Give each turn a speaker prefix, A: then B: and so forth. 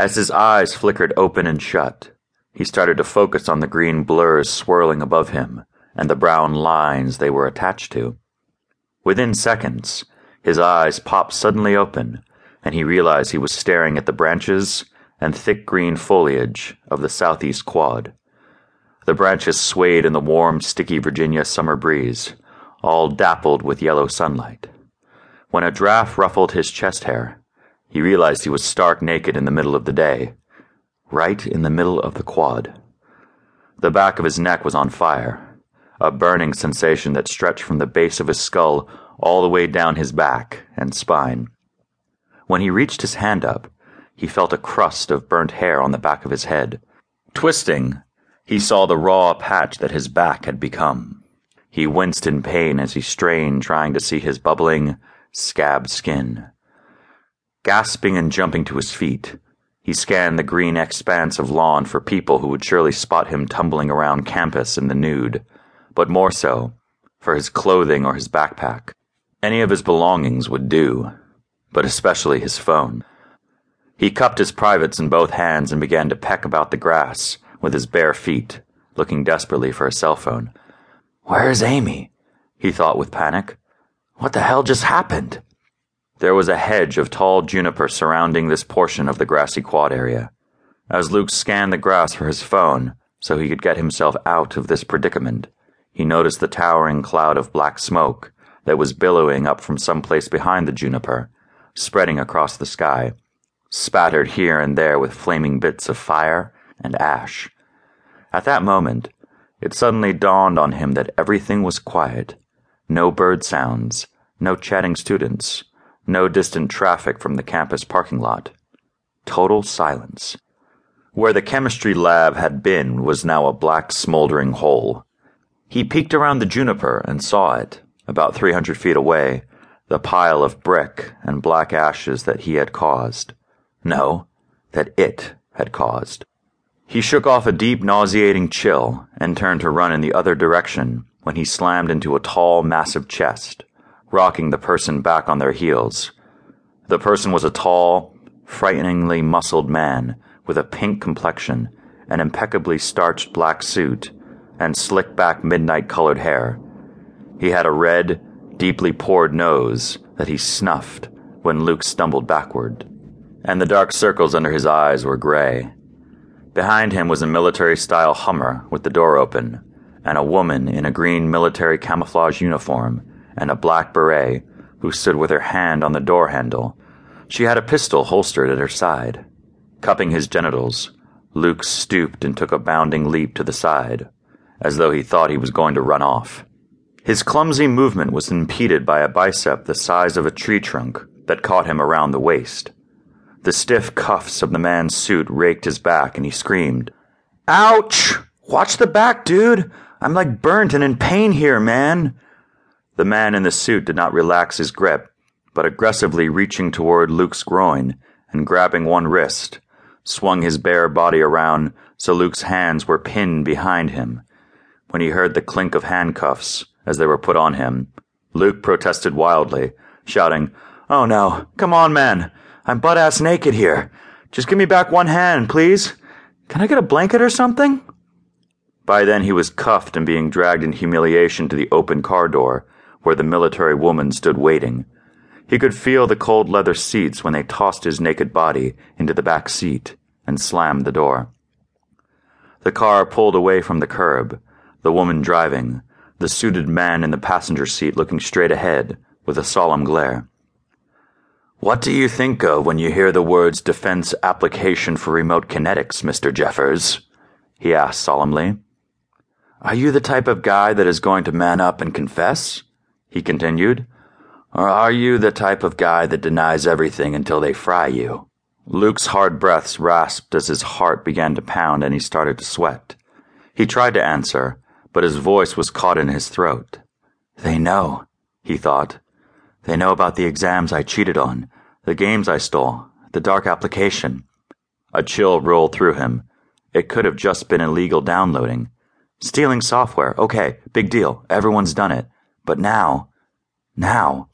A: As his eyes flickered open and shut, he started to focus on the green blurs swirling above him and the brown lines they were attached to. Within seconds, his eyes popped suddenly open, and he realized he was staring at the branches and thick green foliage of the southeast quad. The branches swayed in the warm, sticky Virginia summer breeze, all dappled with yellow sunlight. When a draft ruffled his chest hair, he realized he was stark naked in the middle of the day, right in the middle of the quad. The back of his neck was on fire, a burning sensation that stretched from the base of his skull all the way down his back and spine. When he reached his hand up, he felt a crust of burnt hair on the back of his head. Twisting, he saw the raw patch that his back had become. He winced in pain as he strained, trying to see his bubbling, scabbed skin. Gasping and jumping to his feet, he scanned the green expanse of lawn for people who would surely spot him tumbling around campus in the nude, but more so, for his clothing or his backpack. Any of his belongings would do, but especially his phone. He cupped his privates in both hands and began to peck about the grass with his bare feet, looking desperately for a cell phone. Where's Amy? he thought with panic. What the hell just happened? There was a hedge of tall juniper surrounding this portion of the grassy quad area. As Luke scanned the grass for his phone so he could get himself out of this predicament, he noticed the towering cloud of black smoke that was billowing up from some place behind the juniper, spreading across the sky, spattered here and there with flaming bits of fire and ash. At that moment, it suddenly dawned on him that everything was quiet. No bird sounds, no chatting students, no distant traffic from the campus parking lot. Total silence. Where the chemistry lab had been was now a black smoldering hole. He peeked around the juniper and saw it, about 300 feet away, the pile of brick and black ashes that he had caused. No, that it had caused. He shook off a deep, nauseating chill and turned to run in the other direction when he slammed into a tall, massive chest, rocking the person back on their heels. The person was a tall, frighteningly muscled man with a pink complexion, an impeccably starched black suit, and slick back midnight colored hair. He had a red, deeply pored nose that he snuffed when Luke stumbled backward, and the dark circles under his eyes were gray. Behind him was a military style Hummer with the door open, and a woman in a green military camouflage uniform and a black beret who stood with her hand on the door handle. She had a pistol holstered at her side. Cupping his genitals, Luke stooped and took a bounding leap to the side, as though he thought he was going to run off. His clumsy movement was impeded by a bicep the size of a tree trunk that caught him around the waist. The stiff cuffs of the man's suit raked his back, and he screamed, Ouch! Watch the back, dude! I'm like burnt and in pain here, man! The man in the suit did not relax his grip, but aggressively reaching toward Luke's groin and grabbing one wrist, swung his bare body around so Luke's hands were pinned behind him. When he heard the clink of handcuffs as they were put on him, Luke protested wildly, shouting, Oh no, come on, man! I'm butt ass naked here. Just give me back one hand, please. Can I get a blanket or something? By then he was cuffed and being dragged in humiliation to the open car door, where the military woman stood waiting. He could feel the cold leather seats when they tossed his naked body into the back seat and slammed the door. The car pulled away from the curb, the woman driving, the suited man in the passenger seat looking straight ahead with a solemn glare. What do you think of when you hear the words Defense Application for Remote Kinetics, Mr. Jeffers? he asked solemnly. Are you the type of guy that is going to man up and confess? He continued. Or are you the type of guy that denies everything until they fry you? Luke's hard breaths rasped as his heart began to pound and he started to sweat. He tried to answer, but his voice was caught in his throat. They know, he thought. They know about the exams I cheated on, the games I stole, the dark application. A chill rolled through him. It could have just been illegal downloading. Stealing software, okay, big deal, everyone's done it. But now, now,